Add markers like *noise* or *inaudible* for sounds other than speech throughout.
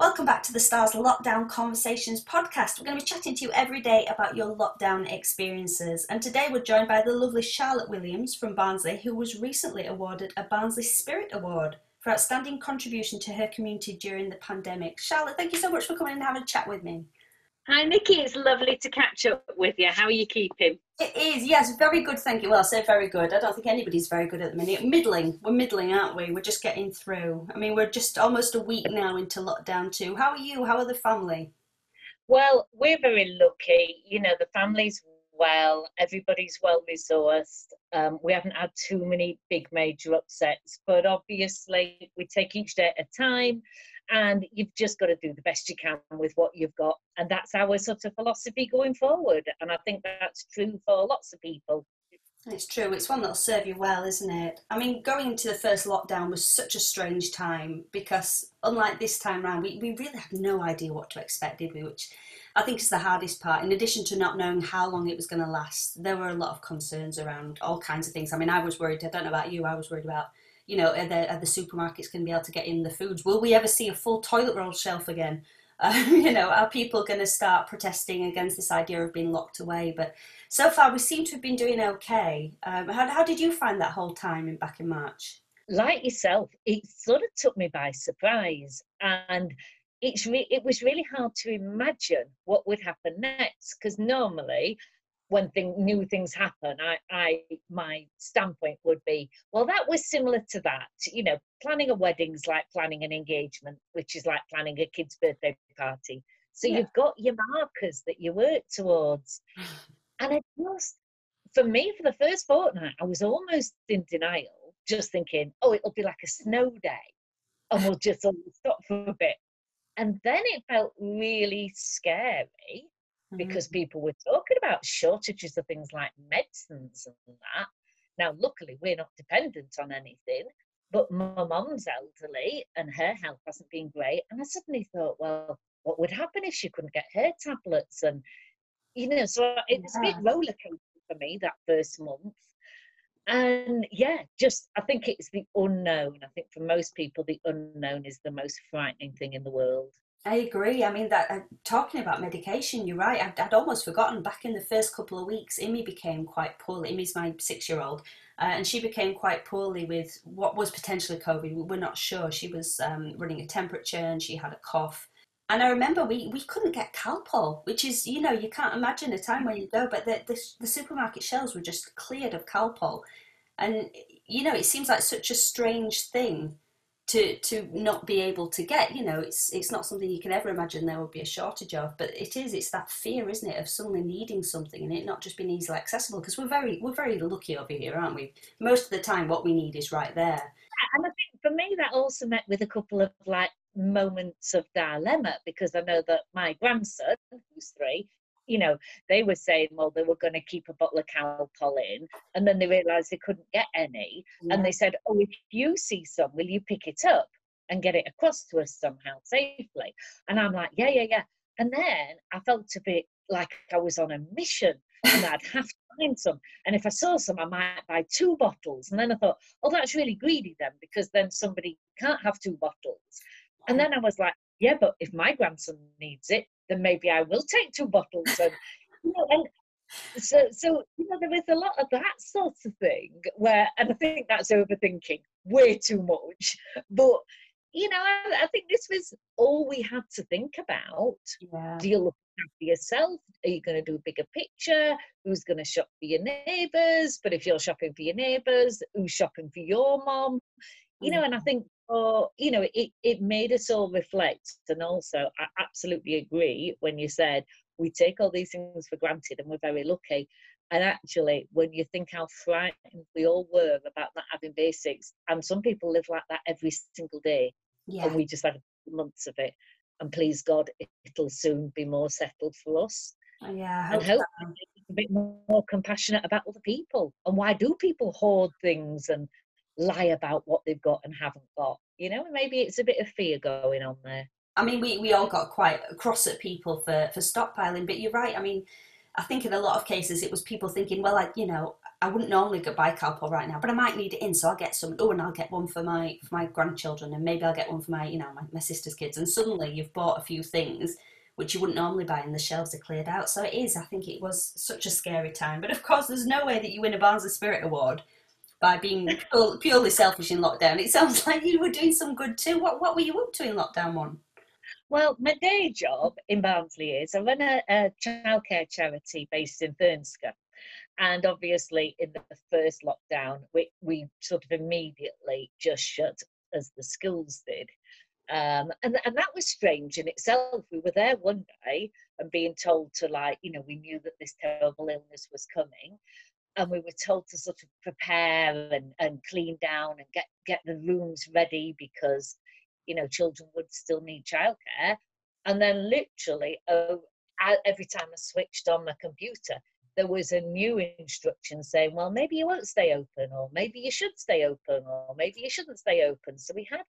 Welcome back to the Stars Lockdown Conversations podcast. We're going to be chatting to you every day about your lockdown experiences. And today we're joined by the lovely Charlotte Williams from Barnsley, who was recently awarded a Barnsley Spirit Award for outstanding contribution to her community during the pandemic. Charlotte, thank you so much for coming and having a chat with me. Hi, Nikki. It's lovely to catch up with you. How are you keeping? It is, yes, very good. Thank you. Well, I say very good. I don't think anybody's very good at the minute. Middling. We're middling, aren't we? We're just getting through. I mean, we're just almost a week now into lockdown too. How are you? How are the family? Well, we're very lucky. You know, the family's well. Everybody's well resourced. Um, we haven't had too many big major upsets, but obviously we take each day at a time and you've just got to do the best you can with what you've got and that's our sort of philosophy going forward and i think that's true for lots of people. It's true it's one that'll serve you well isn't it? I mean going into the first lockdown was such a strange time because unlike this time round we, we really had no idea what to expect did we? Which i think is the hardest part. In addition to not knowing how long it was going to last there were a lot of concerns around all kinds of things. I mean i was worried i don't know about you i was worried about you know, are the, the supermarkets going to be able to get in the foods? Will we ever see a full toilet roll shelf again? *laughs* Uh, you know, are people going to start protesting against this idea of being locked away? But so far, we seem to have been doing okay. Um, how, how did you find that whole time in, back in March? Like yourself, it sort of took me by surprise, and it's re- it was really hard to imagine what would happen next. Because normally, when thing, new things happen, I, I, my standpoint would be, well, that was similar to that. You know, planning a wedding's like planning an engagement, which is like planning a kid's birthday party. So yeah. you've got your markers that you work towards. *sighs* And it just, for me, for the first fortnight, I was almost in denial, just thinking, oh, it'll be like a snow day and we'll just all stop for a bit. And then it felt really scary because mm-hmm. people were talking about shortages of things like medicines and that. Now, luckily, we're not dependent on anything, but my mum's elderly and her health hasn't been great. And I suddenly thought, well, what would happen if she couldn't get her tablets? And, you know, so it's yeah. a bit rollercoaster for me that first month. And yeah, just I think it's the unknown. I think for most people, the unknown is the most frightening thing in the world. I agree. I mean, that uh, talking about medication, you're right. I'd, I'd, almost forgotten. Back in the first couple of weeks, Imi became quite poorly. Imi's my six-year-old, uh, and she became quite poorly with what was potentially COVID. We're not sure. She was um, running a temperature and she had a cough. And I remember we, we couldn't get Calpol, which is, you know, you can't imagine a time when you go, but the, the, the supermarket shelves were just cleared of Calpol. And, you know, it seems like such a strange thing to to not be able to get you know it's it's not something you can ever imagine there would be a shortage of but it is it's that fear isn't it of suddenly needing something and it not just being easily accessible because we're very we're very lucky over here aren't we? Most of the time what we need is right there. And i think for me that also met with a couple of like moments of dilemma because i know that my grandson who's three you know, they were saying, well, they were going to keep a bottle of Calpol in, and then they realised they couldn't get any, yeah. and they said, oh, if you see some, will you pick it up and get it across to us somehow safely? And I'm like, yeah, yeah, yeah. And then I felt a bit like I was on a mission, and I'd have to find some. And if I saw some, I might buy two bottles. And then I thought, oh, that's really greedy then, because then somebody can't have two bottles. And then I was like, yeah, but if my grandson needs it, then maybe I will take two bottles. And, you know, and so, so you know, there is a lot of that sort of thing where, and I think that's overthinking way too much. But you know, I, I think this was all we had to think about. Yeah. Do you look after yourself? Are you going to do a bigger picture? Who's going to shop for your neighbours? But if you're shopping for your neighbours, who's shopping for your mom? You know, mm-hmm. and I think so, you know, it, it made us all reflect. And also, I absolutely agree when you said we take all these things for granted and we're very lucky. And actually, when you think how frightened we all were about not having basics, and some people live like that every single day, yeah. and we just had months of it. And please God, it'll soon be more settled for us. Oh, yeah, I hope and hopefully a bit more compassionate about other people. And why do people hoard things and lie about what they've got and haven't got. You know, maybe it's a bit of fear going on there. I mean, we, we all got quite cross at people for, for stockpiling, but you're right. I mean, I think in a lot of cases it was people thinking, well, I, you know, I wouldn't normally go buy Calpol right now, but I might need it in, so I'll get some. Oh, and I'll get one for my for my grandchildren, and maybe I'll get one for my, you know, my, my sister's kids. And suddenly you've bought a few things which you wouldn't normally buy, and the shelves are cleared out. So it is. I think it was such a scary time. But of course, there's no way that you win a Barnsley Spirit award by being purely selfish in lockdown. It sounds *laughs* like you were doing some good too. What what were you up to in lockdown one? Well, my day job in Barnsley is I run a, a childcare charity based in Thurnscoe. And obviously, in the first lockdown, we, we sort of immediately just shut as the schools did. Um, and, and that was strange in itself. We were there one day and being told to, like, you know, we knew that this terrible illness was coming. And we were told to sort of prepare and, and clean down and get, get the rooms ready because, you know, children would still need childcare. And then literally, oh, every time I switched on my computer, there was a new instruction saying, well, maybe you won't stay open, or maybe you should stay open, or maybe you shouldn't stay open. So we had,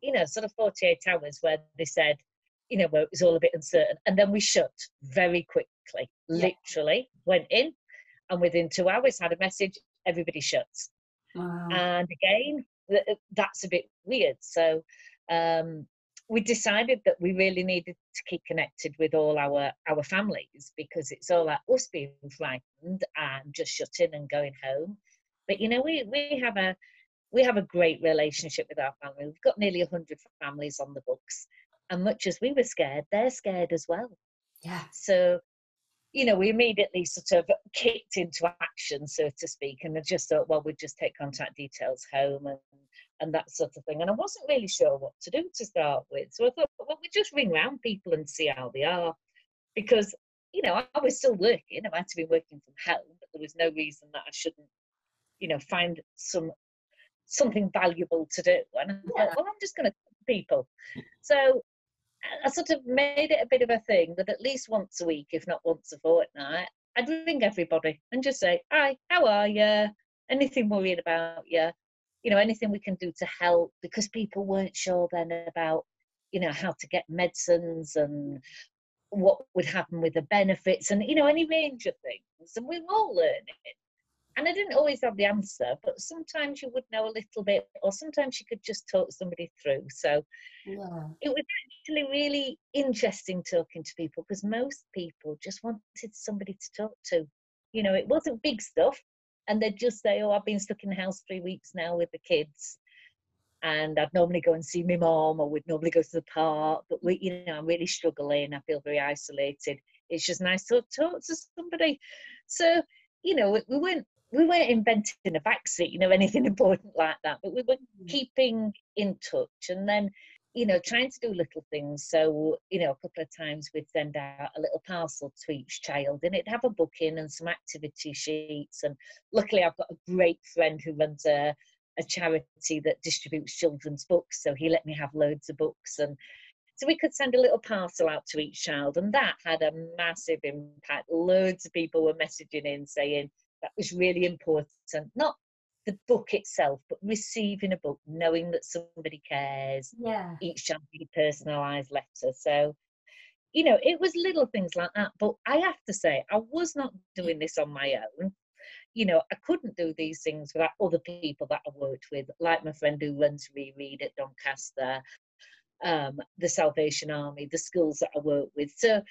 you know, sort of 48 hours where they said, you know, where it was all a bit uncertain. And then we shut very quickly, yeah. literally went in, and within two hours had a message, everybody shuts. Wow. And again, that's a bit weird. So um, we decided that we really needed to keep connected with all our our families because it's all like us being frightened and just shutting and going home but you know we we have a we have a great relationship with our family we've got nearly 100 families on the books and much as we were scared they're scared as well yeah so you know we immediately sort of kicked into action so to speak and I just thought well we'd just take contact details home and and that sort of thing. And I wasn't really sure what to do to start with. So I thought, well, we just ring round people and see how they are. Because, you know, I was still working. I might have been working from home, but there was no reason that I shouldn't, you know, find some something valuable to do. And I thought, well, I'm just going to people. So I sort of made it a bit of a thing that at least once a week, if not once a fortnight, I'd ring everybody and just say, hi, how are you? Anything worrying about you? you know anything we can do to help because people weren't sure then about you know how to get medicines and what would happen with the benefits and you know any range of things and we were all learning and I didn't always have the answer, but sometimes you would know a little bit, or sometimes you could just talk somebody through. So yeah. it was actually really interesting talking to people because most people just wanted somebody to talk to. You know, it wasn't big stuff, and they'd just say, "Oh, I've been stuck in the house three weeks now with the kids." And I'd normally go and see my mom, or we'd normally go to the park. But we, you know, I'm really struggling. I feel very isolated. It's just nice to talk to somebody. So, you know, we weren't we weren't inventing a vaccine, you know, anything *laughs* important like that. But we were mm. keeping in touch, and then you know, trying to do little things. So, you know, a couple of times we'd send out a little parcel to each child and it'd have a booking and some activity sheets. And luckily, I've got a great friend who runs a, a charity that distributes children's books. So he let me have loads of books. And so we could send a little parcel out to each child. And that had a massive impact. Loads of people were messaging in saying, that was really important. Not the book itself, but receiving a book, knowing that somebody cares. Yeah. Each time a personalised letter. So, you know, it was little things like that. But I have to say, I was not doing this on my own. You know, I couldn't do these things without other people that I worked with, like my friend who runs Reread at Doncaster, um, the Salvation Army, the schools that I work with. So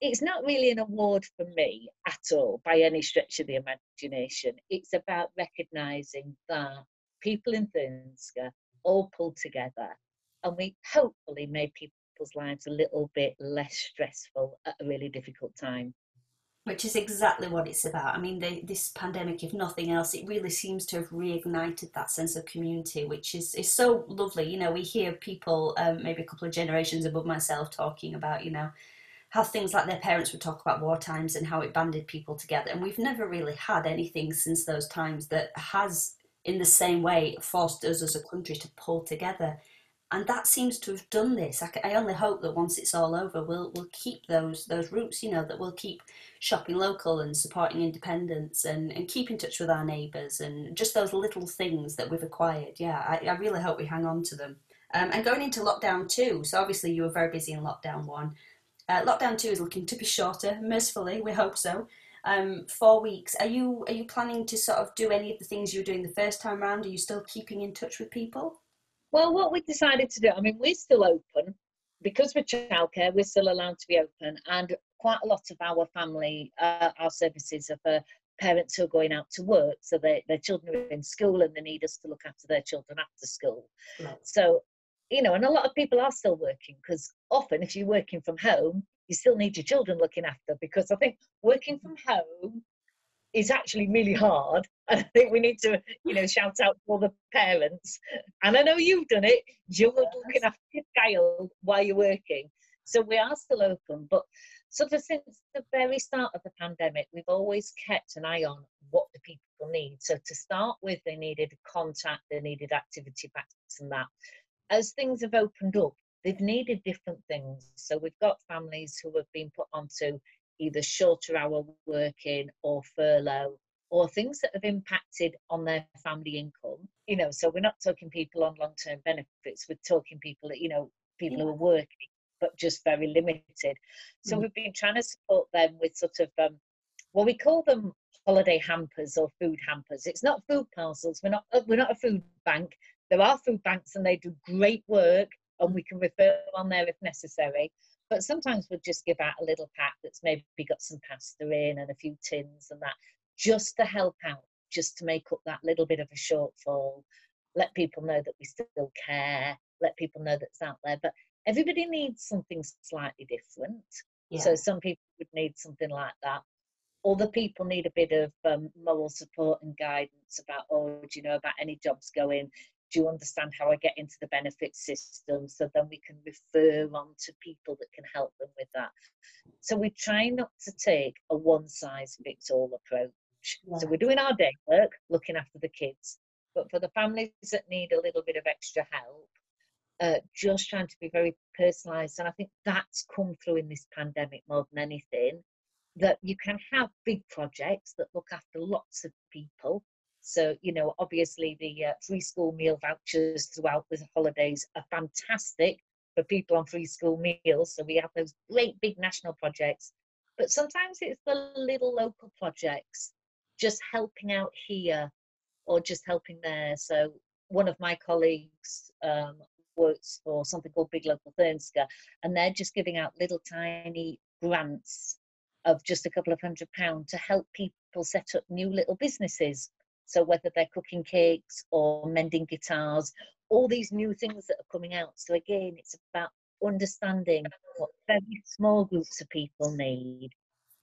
it's not really an award for me at all by any stretch of the imagination. It's about recognising that people in Thurnscoe all pulled together and we hopefully made people's lives a little bit less stressful at a really difficult time. Which is exactly what it's about. I mean, this pandemic, if nothing else, it really seems to have reignited that sense of community, which is, is so lovely. You know, we hear people, um, maybe a couple of generations above myself, talking about, you know, how things like their parents would talk about war times and how it banded people together. And we've never really had anything since those times that has, in the same way, forced us as a country to pull together. And that seems to have done this. I, I only hope that once it's all over, we'll we'll keep those those roots. You know that we'll keep shopping local and supporting independence and, and keep in touch with our neighbours and just those little things that we've acquired. Yeah, I, I really hope we hang on to them. Um, and going into lockdown two, so obviously you were very busy in lockdown one. Uh, lockdown two is looking to be shorter, mercifully, we hope so. um, four weeks. Are you are you planning to sort of do any of the things you were doing the first time around? Are you still keeping in touch with people? Well, what we decided to do, I mean, we're still open because we're childcare. We're still allowed to be open, and quite a lot of our family, uh, our services are for parents who are going out to work, so they, their children are in school and they need us to look after their children after school. Right. So, you know, and a lot of people are still working because often if you're working from home, you still need your children looking after because I think working from home is actually really hard. *laughs* And I think we need to, you know, shout out for the parents. And I know you've done it. You're looking after your child while you're working. So we are still open, but sort of since the very start of the pandemic, we've always kept an eye on what the people need. So to start with, they needed contact, they needed activity packs and that. As things have opened up, they've needed different things. So we've got families who have been put onto either shorter hour working or furlough or things that have impacted on their family income. You know, so we're not talking people on long term benefits, we're talking people that, you know, people yeah. who are working but just very limited. So mm. we've been trying to support them with sort of, um, well, we call them holiday hampers or food hampers. It's not food parcels. We're not we're not a food bank. There are food banks and they do great work, and we can refer on there if necessary. But sometimes we'll just give out a little pack that's maybe got some pasta in and a few tins and that, just to help out, just to make up that little bit of a shortfall. Let people know that we still care. Let people know that's out there. But everybody needs something slightly different. Yeah. So some people would need something like that. Other people need a bit of um, moral support and guidance about, oh, do you know about any jobs going? Do you understand how I get into the benefit system? So then we can refer on to people that can help them with that. So we try not to take a one size fits all approach. Yeah. So we're doing our day work, looking after the kids. But for the families that need a little bit of extra help, uh, just trying to be very personalized. And I think that's come through in this pandemic more than anything that you can have big projects that look after lots of people. So, you know, obviously the uh, free school meal vouchers throughout the holidays are fantastic for people on free school meals. So we have those great big national projects. But sometimes it's the little local projects, just helping out here or just helping there. So one of my colleagues um, works for something called Big Local Thurnscoe, and they're just giving out little tiny grants of just a couple of hundred pounds to help people set up new little businesses. So whether they're cooking cakes or mending guitars, all these new things that are coming out. So again, it's about understanding what very small groups of people need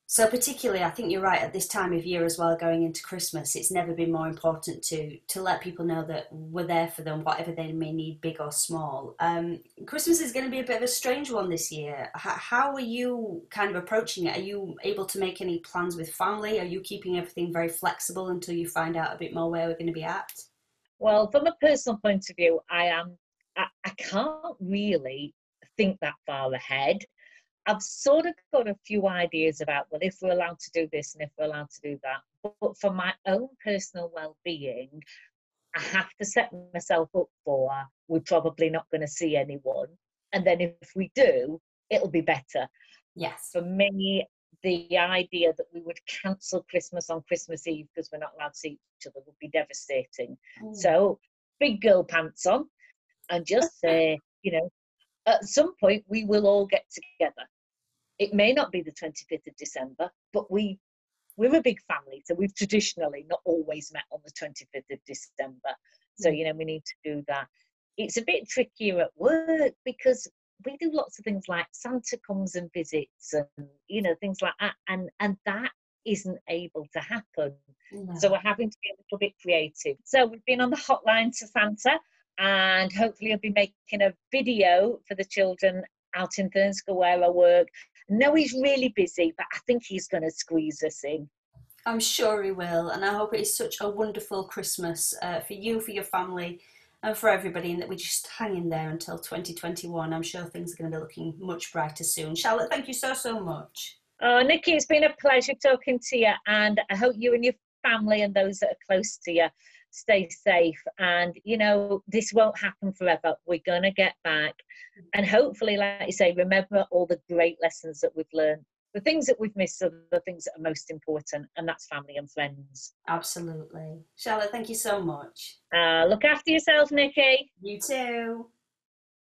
so particularly, I think you're right at this time of year as well, going into Christmas. It's never been more important to to let people know that we're there for them, whatever they may need, big or small. Um, Christmas is going to be a bit of a strange one this year. H- how are you kind of approaching it? Are you able to make any plans with family? Are you keeping everything very flexible until you find out a bit more where we're going to be at? Well, from a personal point of view, I am. I, I can't really think that far ahead. I've sort of got a few ideas about, well, if we're allowed to do this and if we're allowed to do that. But, for my own personal well being, I have to set myself up for we're probably not going to see anyone. And then if we do, it'll be better. Yes. For me, the idea that we would cancel Christmas on Christmas Eve because we're not allowed to see each other would be devastating. Mm. So, big girl pants on and just say, you know, at some point we will all get together. It may not be the 25th of December, but we we're a big family, so we've traditionally not always met on the 25th of December. So mm. you know we need to do that. It's a bit trickier at work because we do lots of things like Santa comes and visits and you know things like that, and and that isn't able to happen. No. So we're having to be a little bit creative. So we've been on the hotline to Santa, and hopefully I'll be making a video for the children out in Thurnscoe where I work know he's really busy, but I think he's going to squeeze us in. I'm sure he will, and I hope it is such a wonderful Christmas uh, for you, for your family, and for everybody, and that we just hang in there until 2021. I'm sure things are going to be looking much brighter soon. Charlotte, thank you so, so much. Oh, Nikki, it's been a pleasure talking to you, and I hope you and your family and those that are close to you stay safe. And, you know, this won't happen forever. We're going to get back. And hopefully, like you say, remember all the great lessons that we've learned. the things that we've missed are the things that are most important, and that's family and friends. Absolutely. Charlotte, thank you so much. Uh, look after yourself, Nikki. You too.